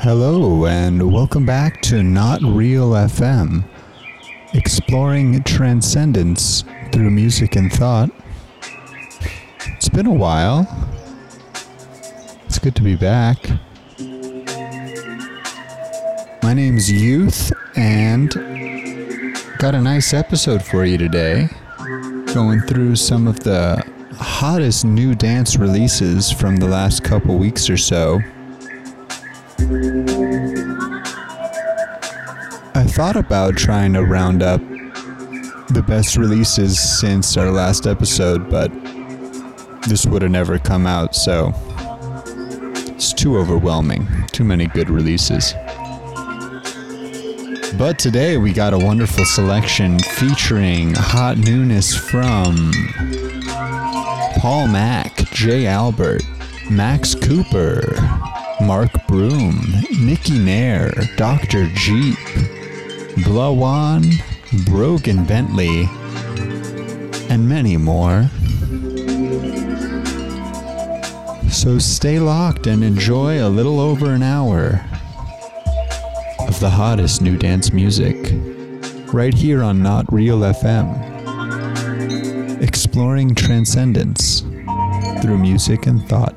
Hello, and welcome back to Not Real FM, exploring transcendence through music and thought. It's been a while. It's good to be back. My name's Youth, and got a nice episode for you today. Going through some of the hottest new dance releases from the last couple weeks or so. I thought about trying to round up the best releases since our last episode, but this would have never come out, so it's too overwhelming. Too many good releases. But today we got a wonderful selection featuring hot newness from Paul Mac, J. Albert, Max Cooper, Mark Broom, Nikki Nair, Dr. Jeep, Blawan, Brogan Bentley, and many more. So stay locked and enjoy a little over an hour the hottest new dance music right here on Not Real FM exploring transcendence through music and thought.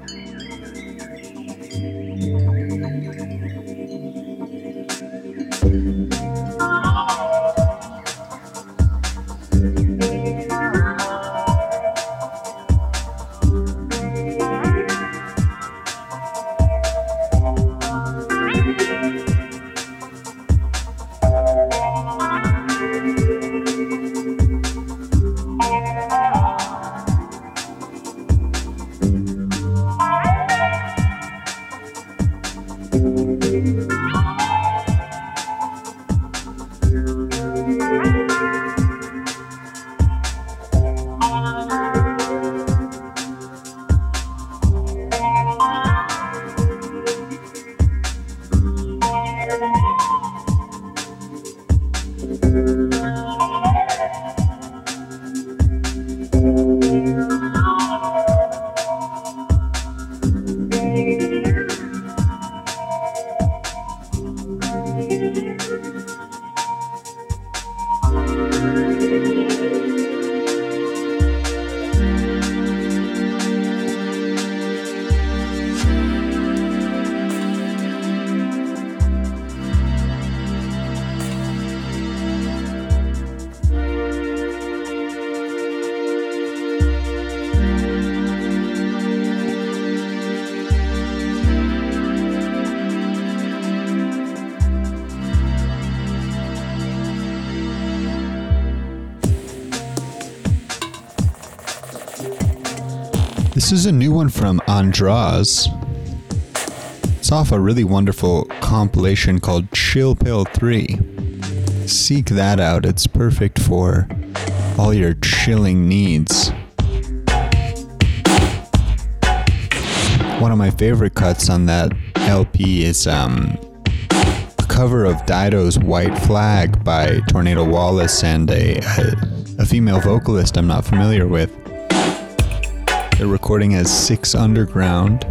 This is a new one from Andras. It's off a really wonderful compilation called Chill Pill 3. Seek that out, it's perfect for all your chilling needs. One of my favorite cuts on that LP is um, a cover of Dido's White Flag by Tornado Wallace and a, a, a female vocalist I'm not familiar with. They're recording as Six Underground.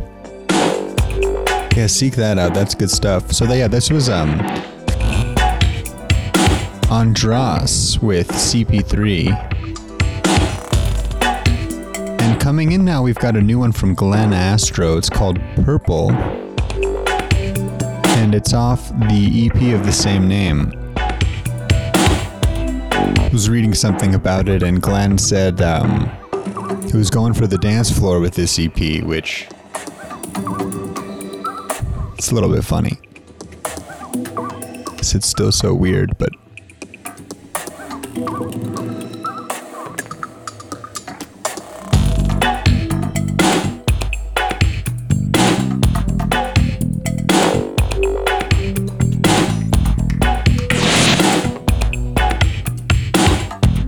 Yeah, seek that out. That's good stuff. So yeah, this was um Andras with CP3. And coming in now, we've got a new one from Glenn Astro. It's called Purple. And it's off the EP of the same name. I was reading something about it, and Glenn said um, was going for the dance floor with this EP, which it's a little bit funny. It's still so weird, but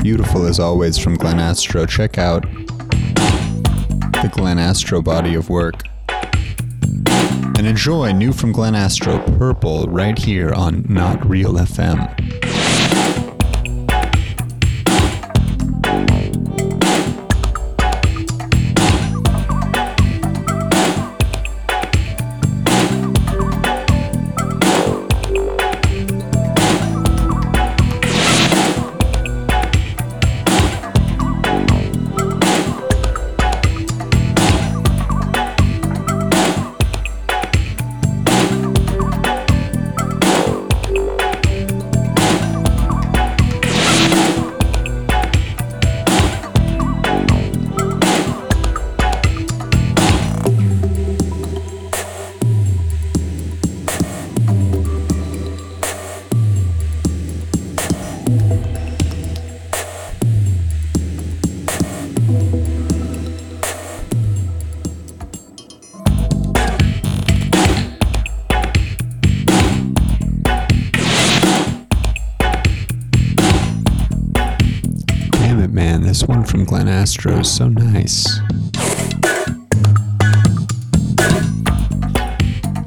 beautiful as always from Glenn Astro. Check out the Glenn Astro body of work. And enjoy new from Glenn Astro Purple right here on Not Real FM. So nice.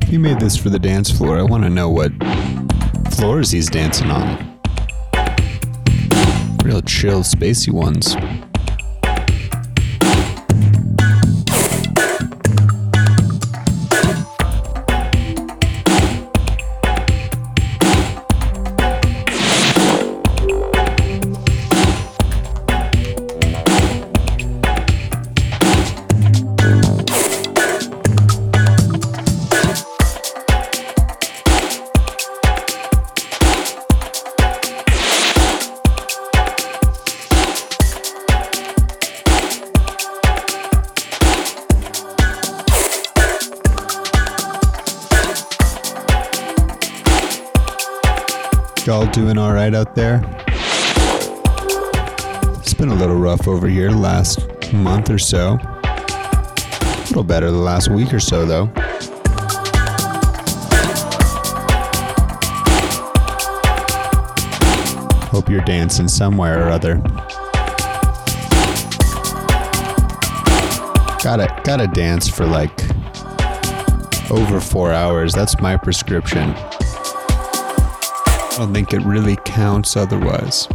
He made this for the dance floor. I want to know what floors he's dancing on. Real chill, spacey ones. Right out there? It's been a little rough over here last month or so. A little better the last week or so, though. Hope you're dancing somewhere or other. Gotta gotta dance for like over four hours. That's my prescription. I don't think it really counts otherwise.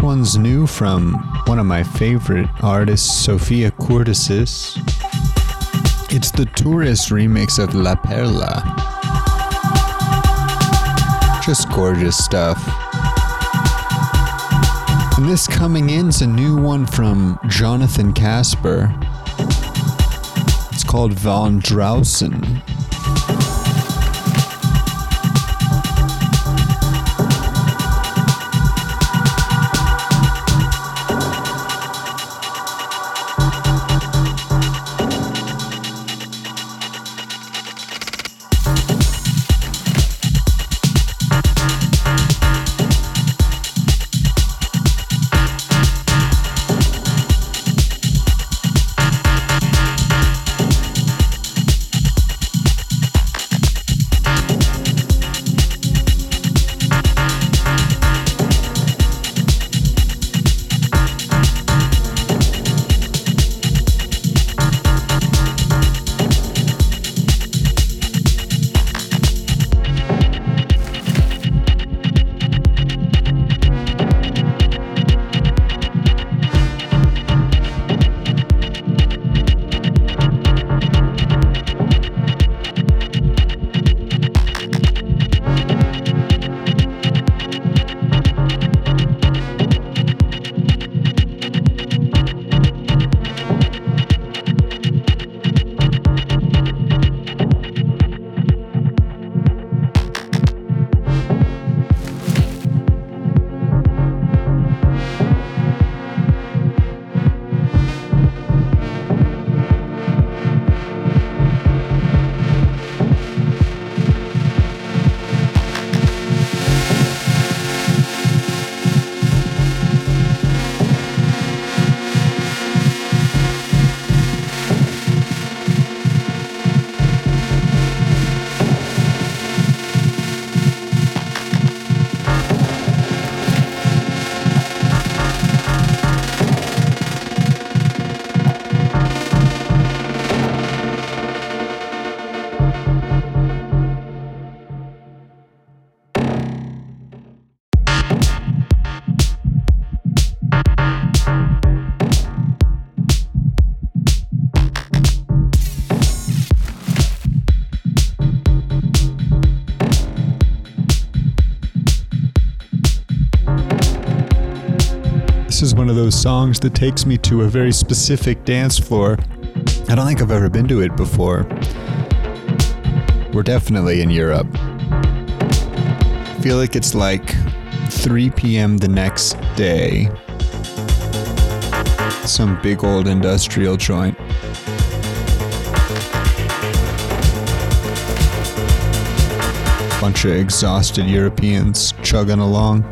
Last one's new from one of my favorite artists, Sofia Kourtesis. It's the Tourist remix of La Perla. Just gorgeous stuff. And this coming in's a new one from Jonathan Kaspar. It's called Von Drausen. One of those songs that takes me to a very specific dance floor. I don't think I've ever been to it before. We're definitely in Europe. I feel like it's like 3 p.m. the next day. Some big old industrial joint. Bunch of exhausted Europeans chugging along.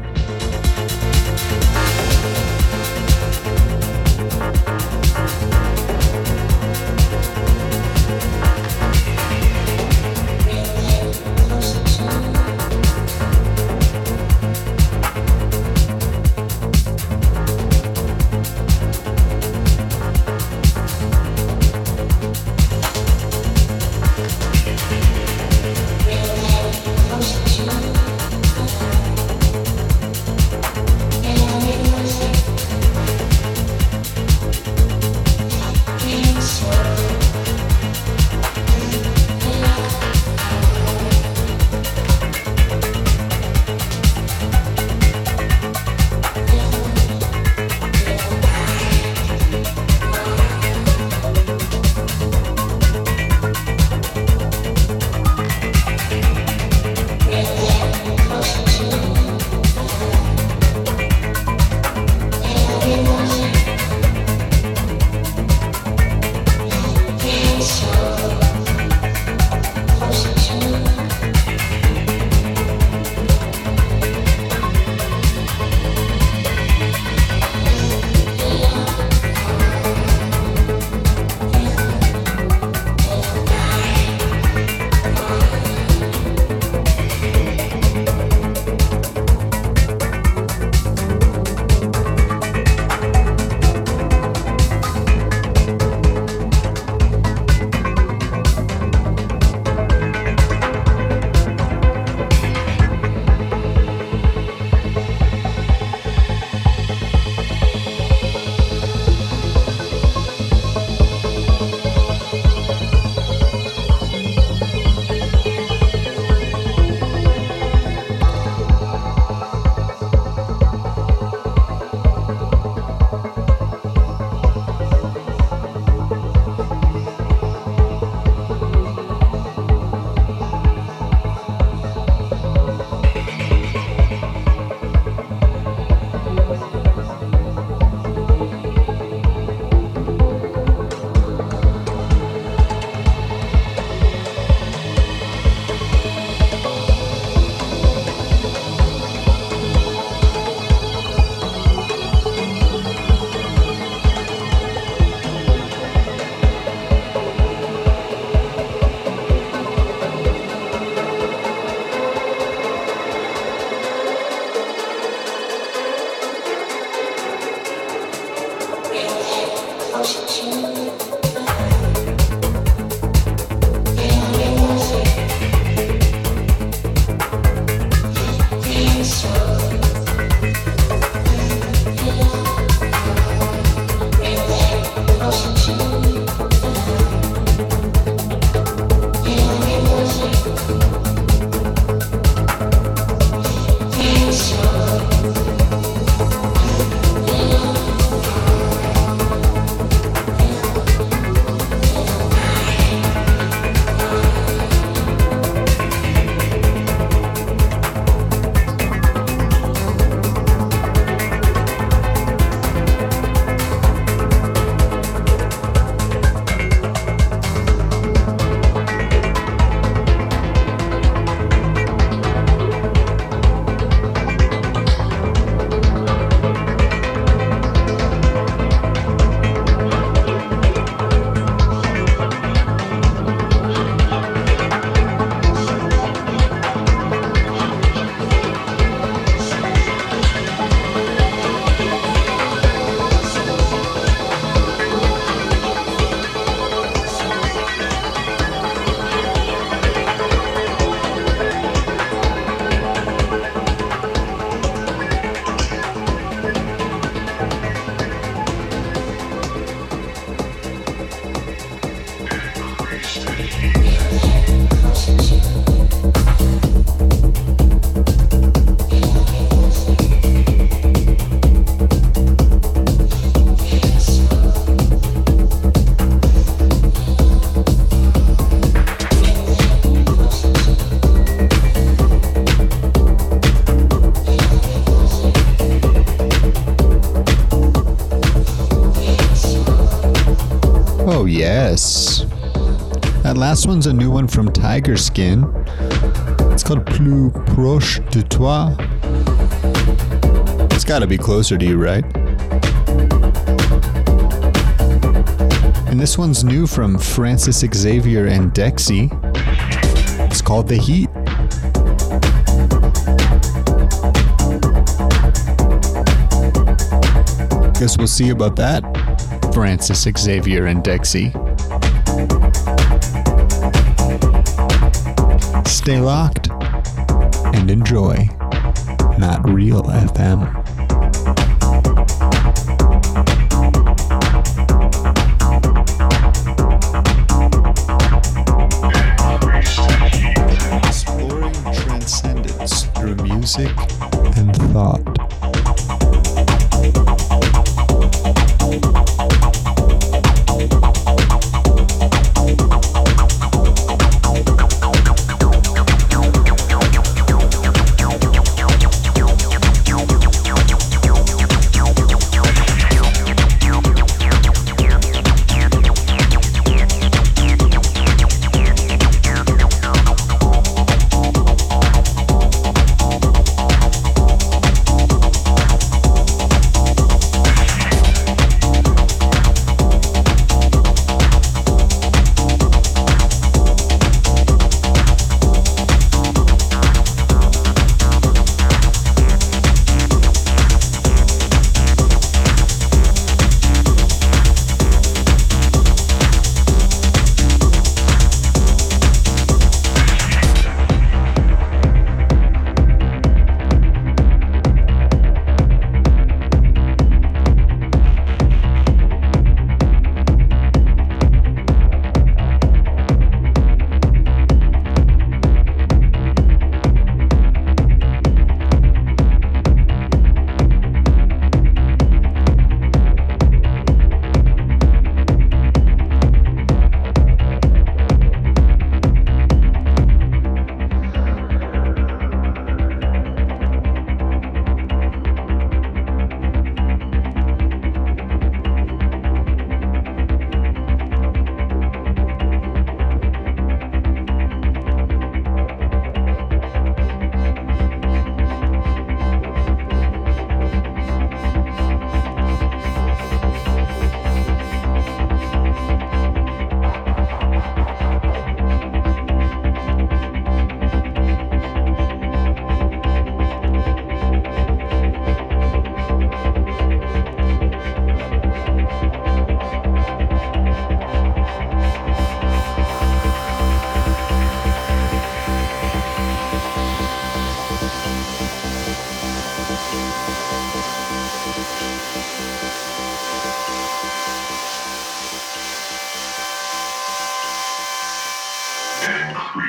Last one's a new one from Tigerskin. It's called Plus Proche de Toi. It's gotta be closer to you, right? And this one's new from Francis Xavier and Dexy. It's called The Heat. Guess we'll see about that, Francis Xavier and Dexy. Stay locked and enjoy Not Real FM. Exploring transcendence through music and thought.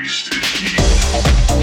wasted heat.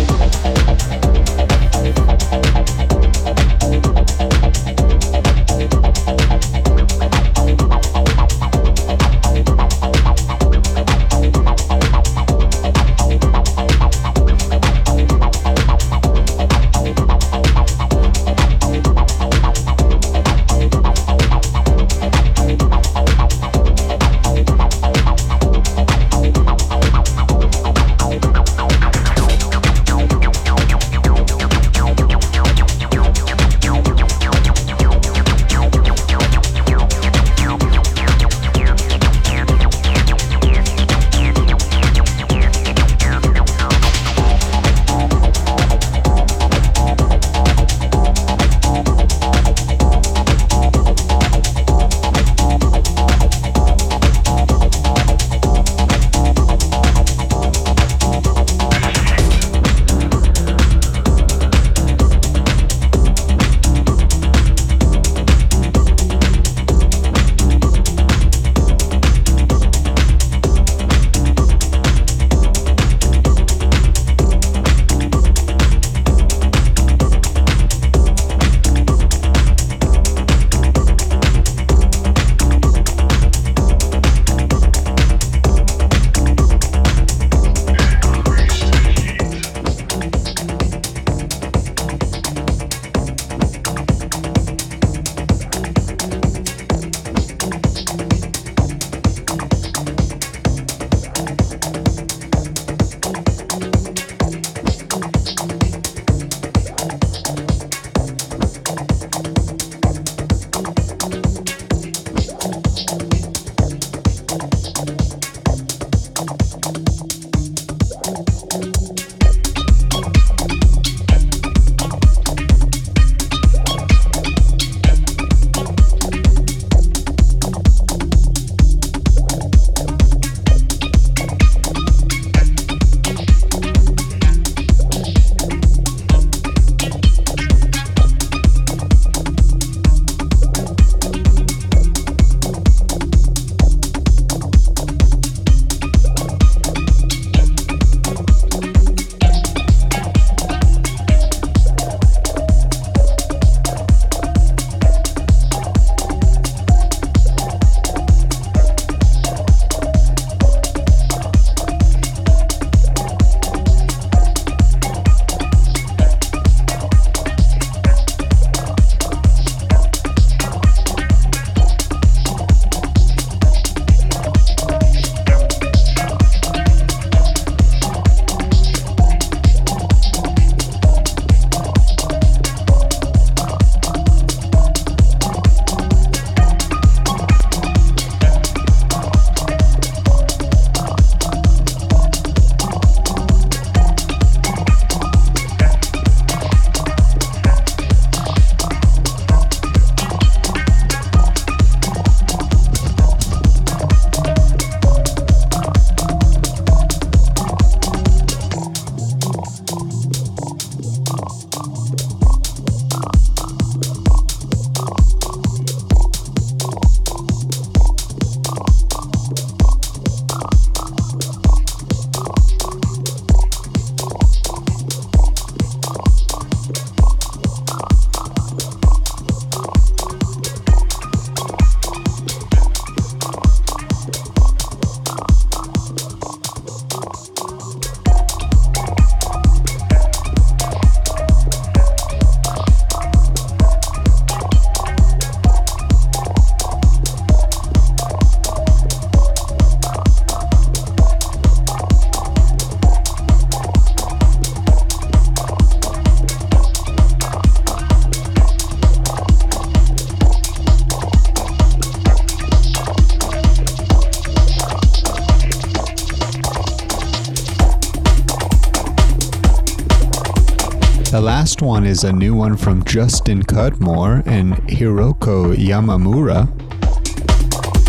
first one is a new one from Justin Cudmore and Hiroko Yamamura.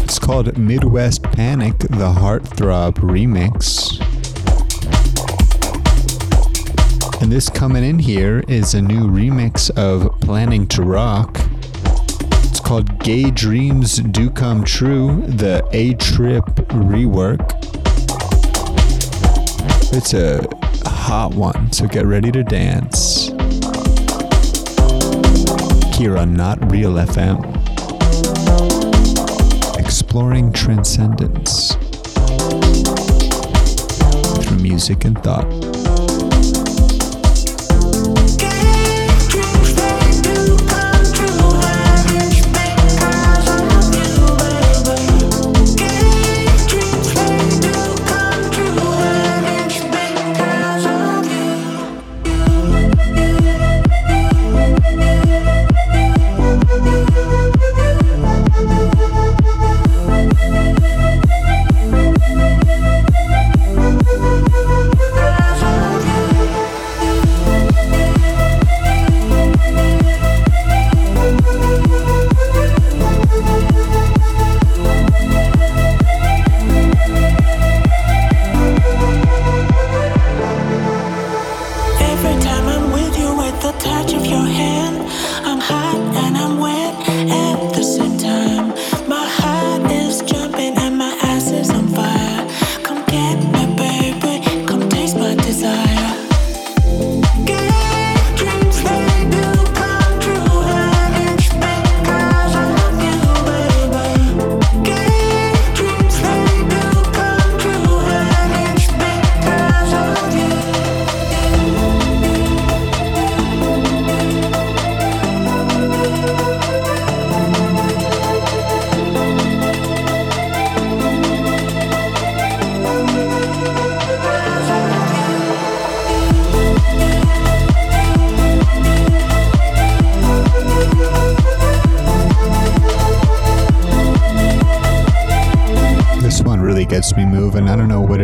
It's called Midwest Panic, the Heartthrob Remix. And this coming in here is a new remix of Planningtorock. It's called Gay Dreams Do Come True, the A Trip rework. It's a hot one, so get ready to dance here on Not Real FM. Exploring transcendence through music and thought.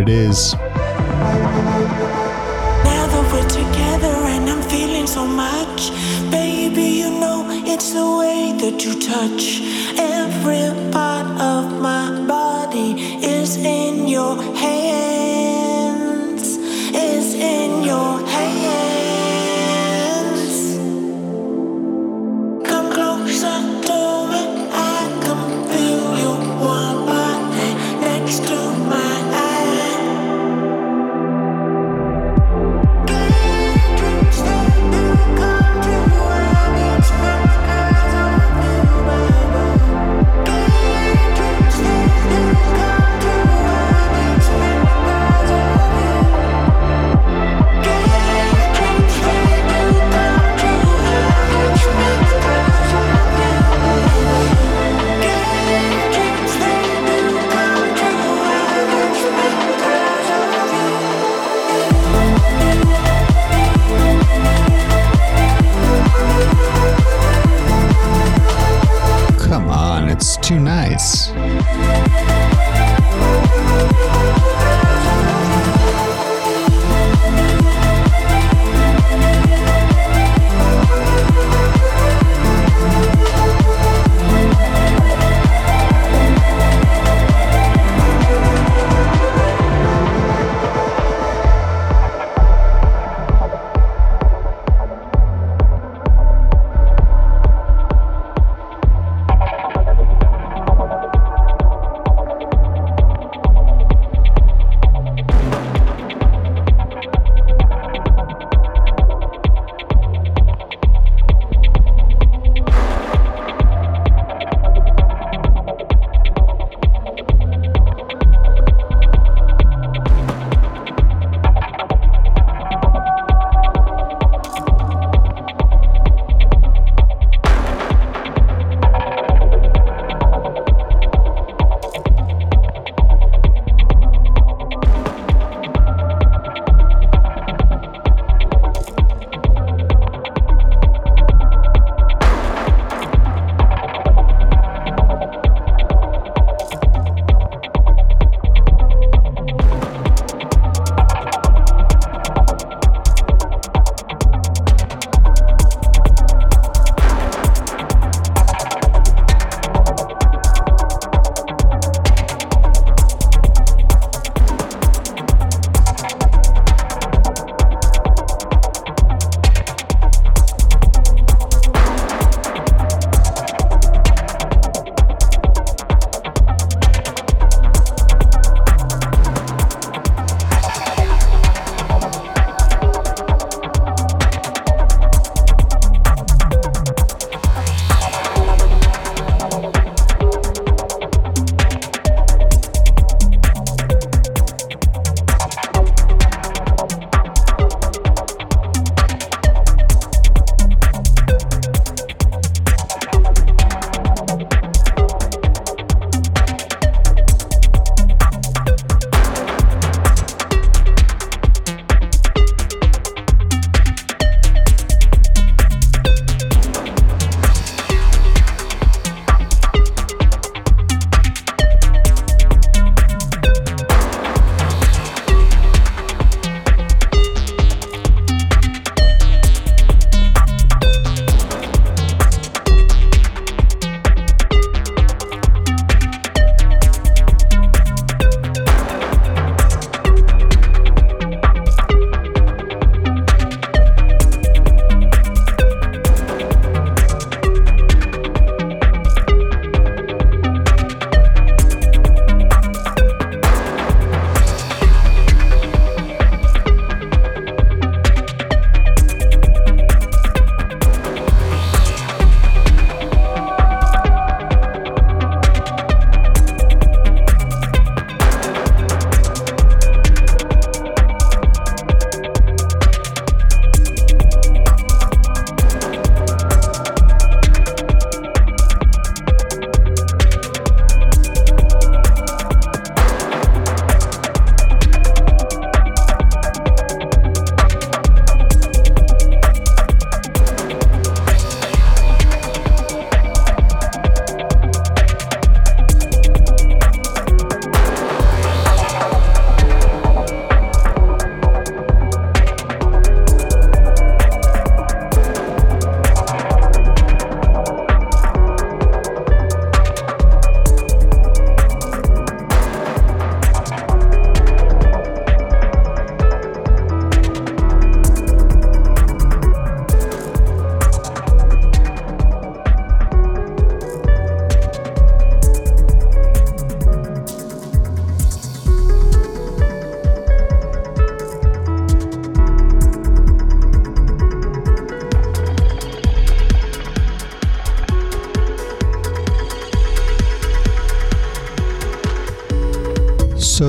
it is.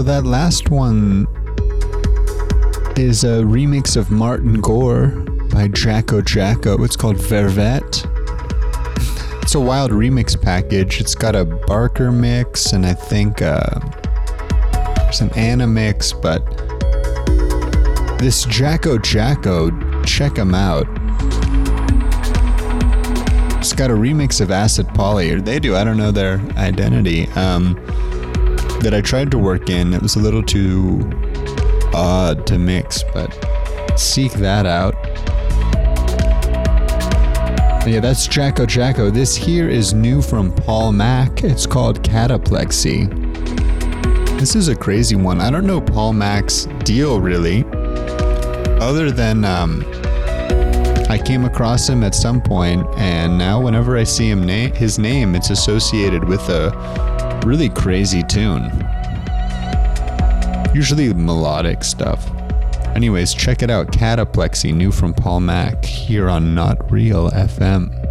That last one is a remix of Martin Gore by Jakojako. It's called Vervet. It's a wild remix package. It's got a Barker mix and I think uh, some Anna mix, but this Jakojako, check him out. It's got a remix of Acid Pauli, or they do. I don't know their identity. Um, that I tried to work in. It was a little too odd to mix, but seek that out. Yeah, that's Jakojako. This here is new from Paul Mac. It's called Cataplexy. This is a crazy one. I don't know Paul Mac's deal really, other than um, I came across him at some point, and now whenever I see him his name, it's associated with a really crazy tune. Usually melodic stuff. Anyways, check it out. Cataplexy, new from Paul Mac, here on Not Real FM.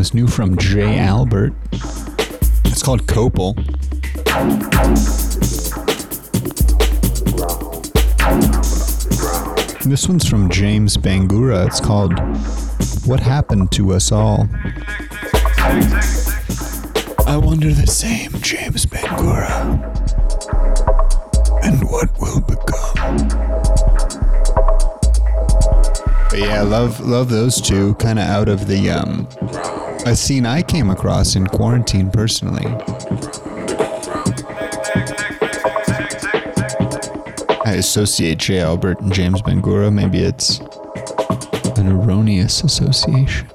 Was new from J. Albert. It's called Copal. This one's from James Bangura. It's called What Happened to Us All. I wonder the same, James Bangura. And what will become? But yeah, love love those two. Kind of out of the um, a scene I came across in quarantine personally. I associate J. Albert and James Bangura. Maybe it's an erroneous association.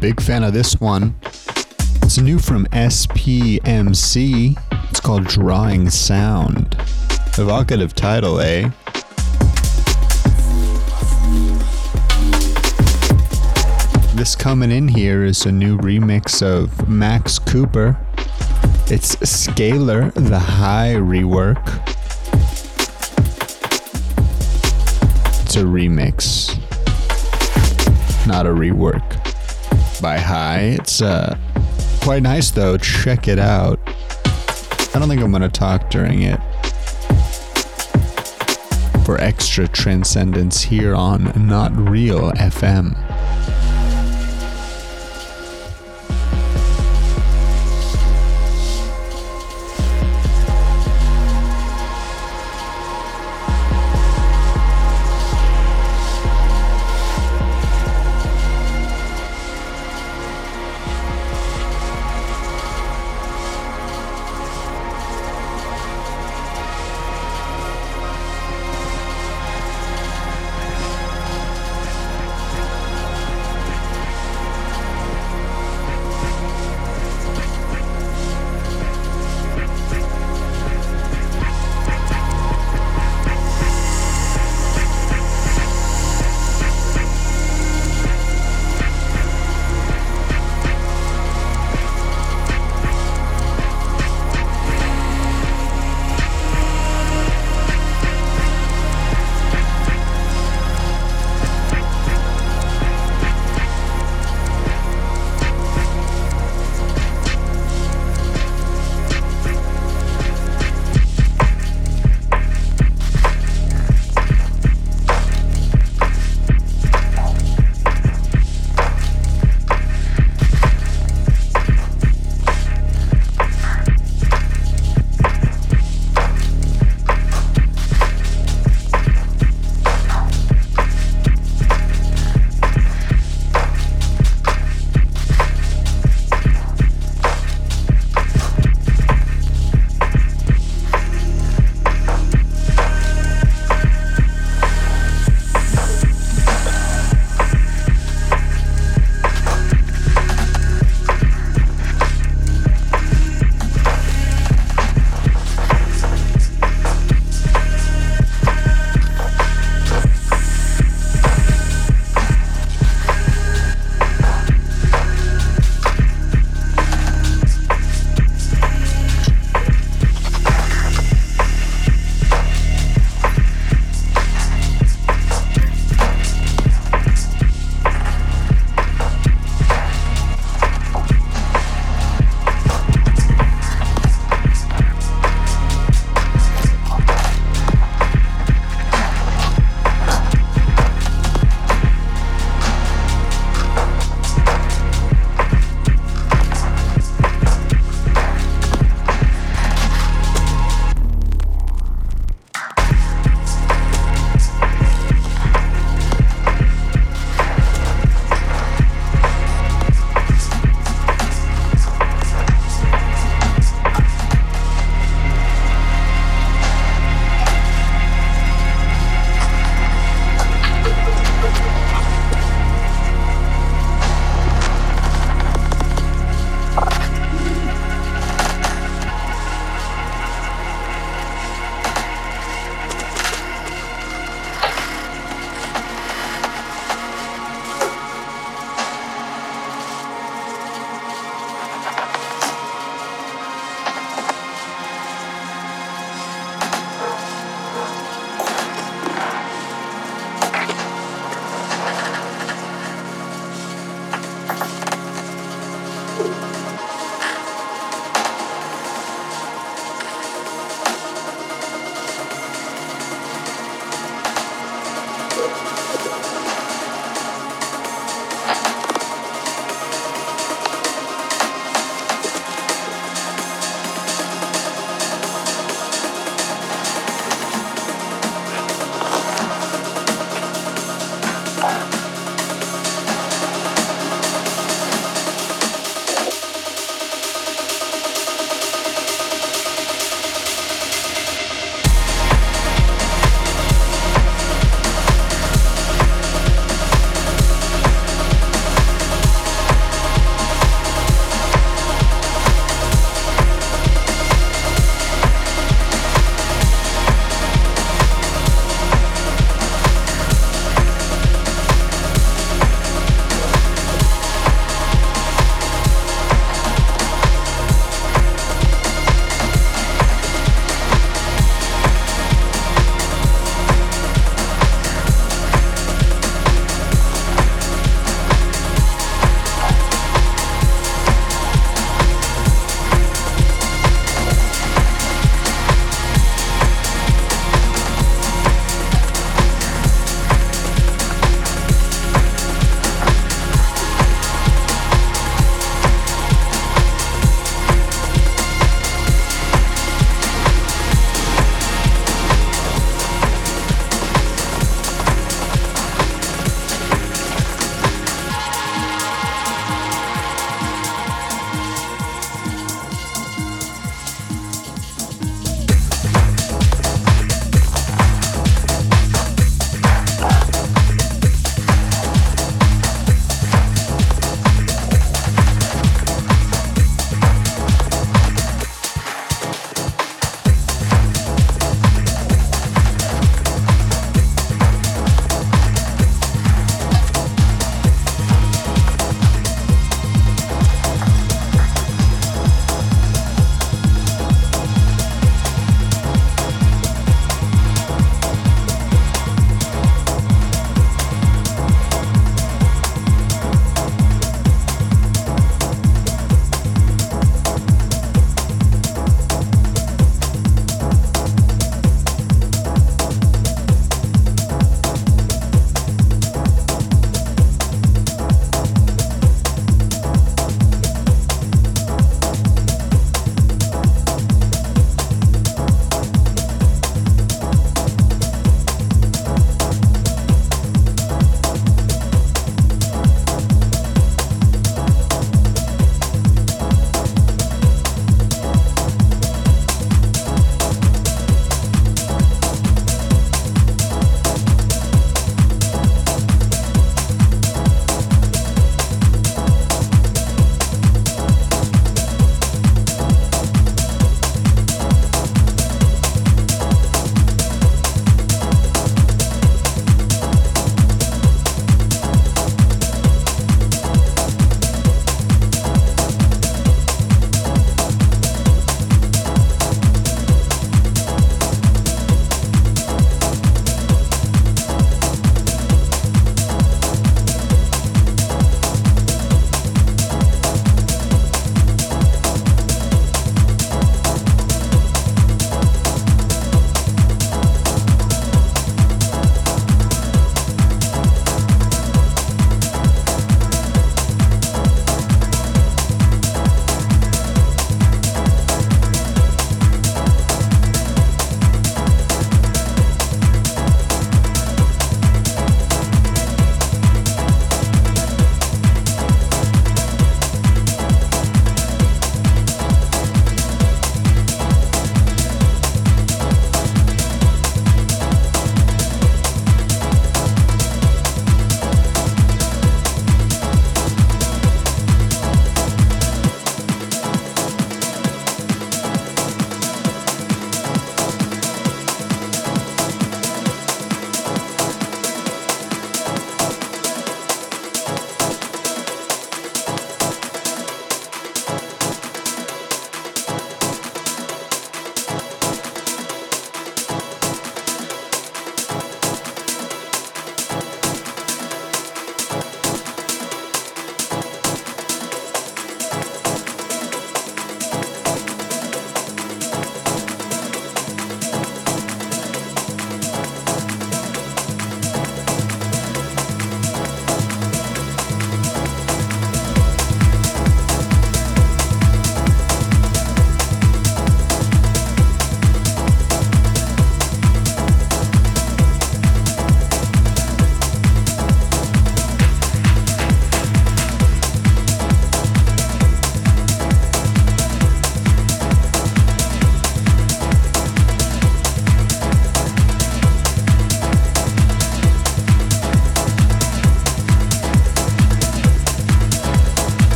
Big fan of this one. It's new from SPMC. It's called Drawing Sound. Evocative title, eh? This coming in here is a new remix of Max Cooper. It's Scalar, the High rework. It's a remix not a rework by High. It's uh, quite nice though. Check it out. I don't think I'm going to talk during it. For extra transcendence here on Not Real FM.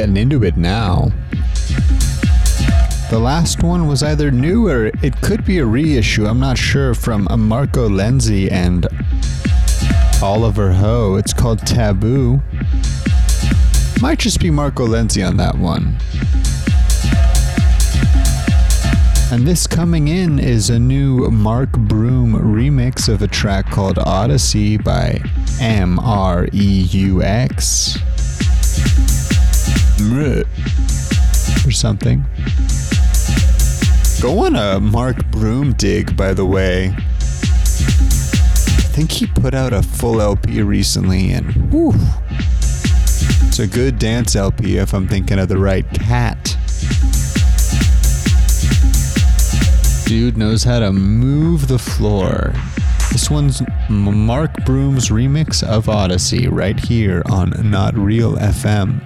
Getting into it now. The last one was either new or it could be a reissue, I'm not sure, from Marco Lenzi and Oliver Ho. It's called Taboo. Might just be Marco Lenzi on that one. And this coming in is a new Mark Broom remix of a track called Odyssey by M R E U X. Or something. Go on a Mark Broom dig, by the way. I think he put out a full LP recently, and whew, it's a good dance LP if I'm thinking of the right cat. Dude knows how to move the floor. This one's Mark Broom's remix of Odyssey right here on Not Real FM.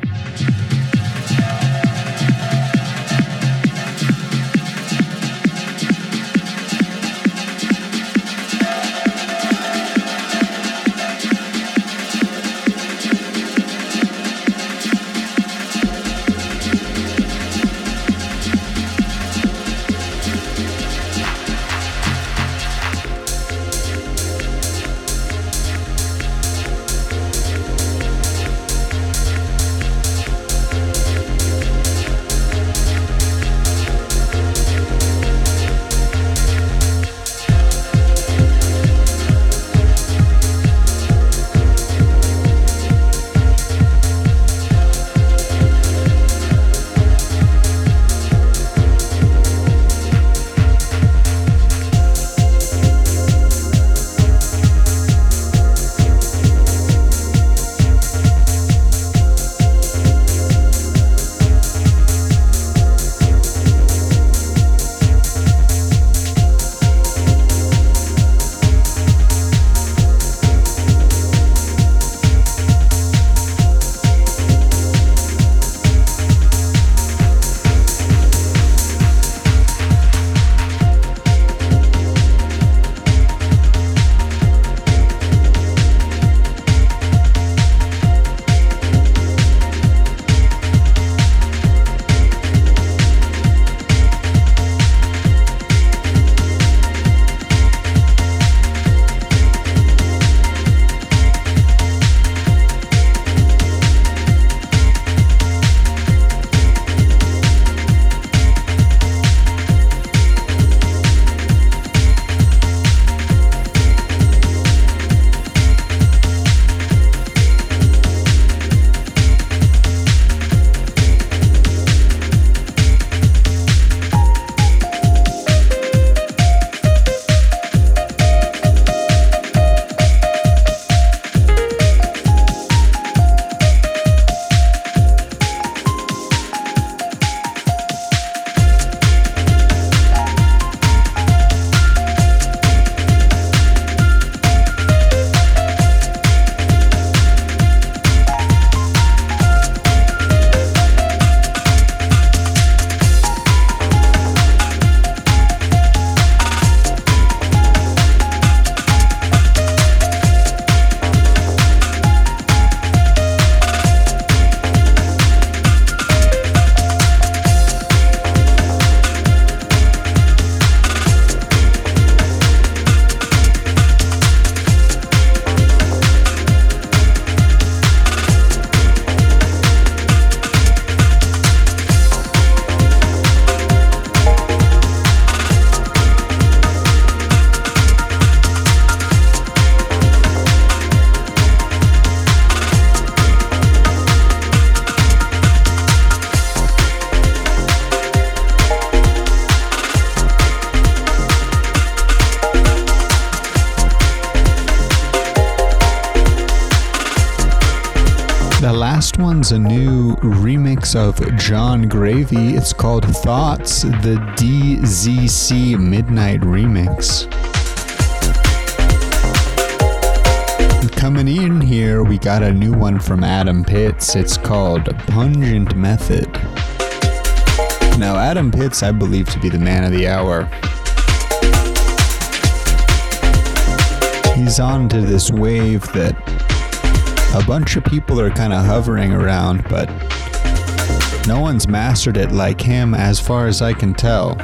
One's a new remix of John Gravy. It's called Thoughts, the DZC Midnight Remix. Coming in here, we got a new one from Adam Pits. It's called Pungent Method. Now, Adam Pits, I believe to be the man of the hour. He's on to this wave that a bunch of people are kind of hovering around, but No one's mastered it like him, as far as I can tell.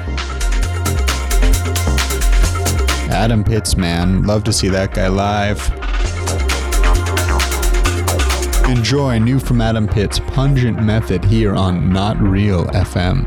Adam Pits, man. Love to see that guy live. Enjoy new from Adam Pits' pungent method here on Not Real FM.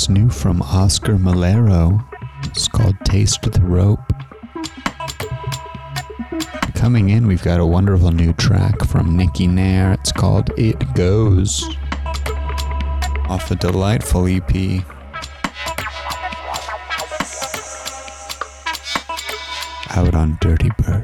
One's new from Oscar Mulero. It's called Taste of the Rope. Coming in, we've got a wonderful new track from Nikki Nair. It's called It Goes. Off a delightful EP. Out on Dirtybird.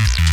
This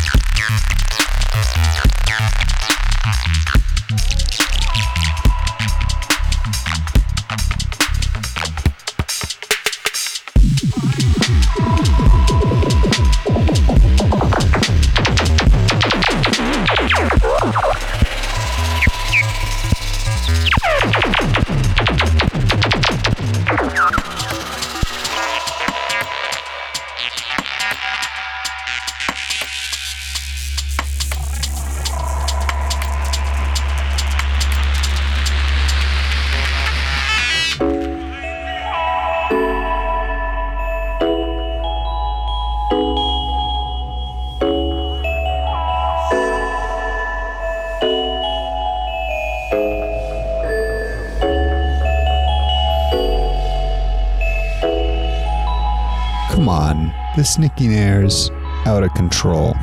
Nikki Nair's out of control.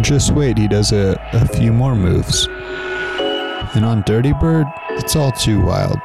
Just wait, he does a, a few more moves. And on Dirtybird, it's all too wild.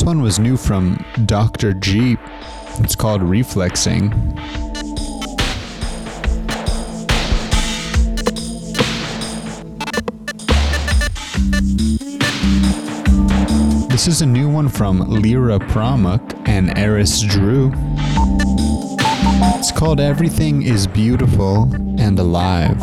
Last one was new from Dr. Jeep. It's called Reflexing. This is a new one from Lyra Pramuk and Eris Drew. It's called Everything is Beautiful and Alive.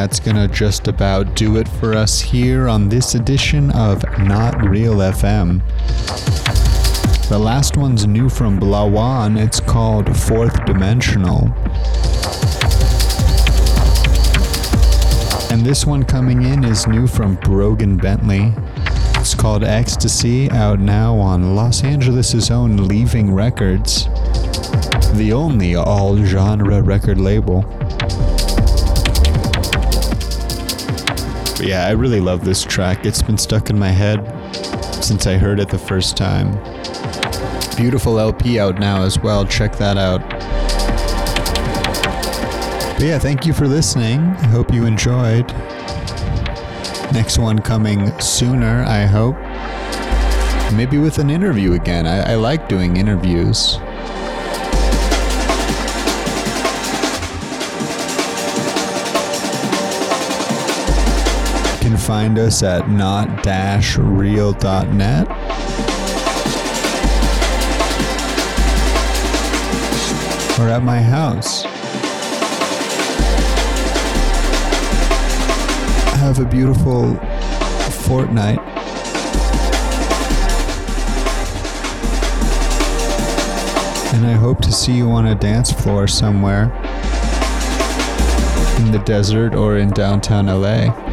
That's gonna just about do it for us here on this edition of Not Real FM. The last one's new from Blawan. It's called Fourth Dimensional. And this one coming in is new from Brogan Bentley. It's called Ecstasy, out now on Los Angeles' own Leaving Records, the only all genre record label. But yeah, I really love this track. It's been stuck in my head since I heard it the first time beautiful LP out now as well. Check that out. But yeah, thank you for listening. I hope you enjoyed. Next one coming sooner, I hope. Maybe with an interview again. I, I like doing interviews. Can find us at not-real.net. or at my house. Have a beautiful fortnight. And I hope to see you on a dance floor somewhere in the desert or in downtown LA.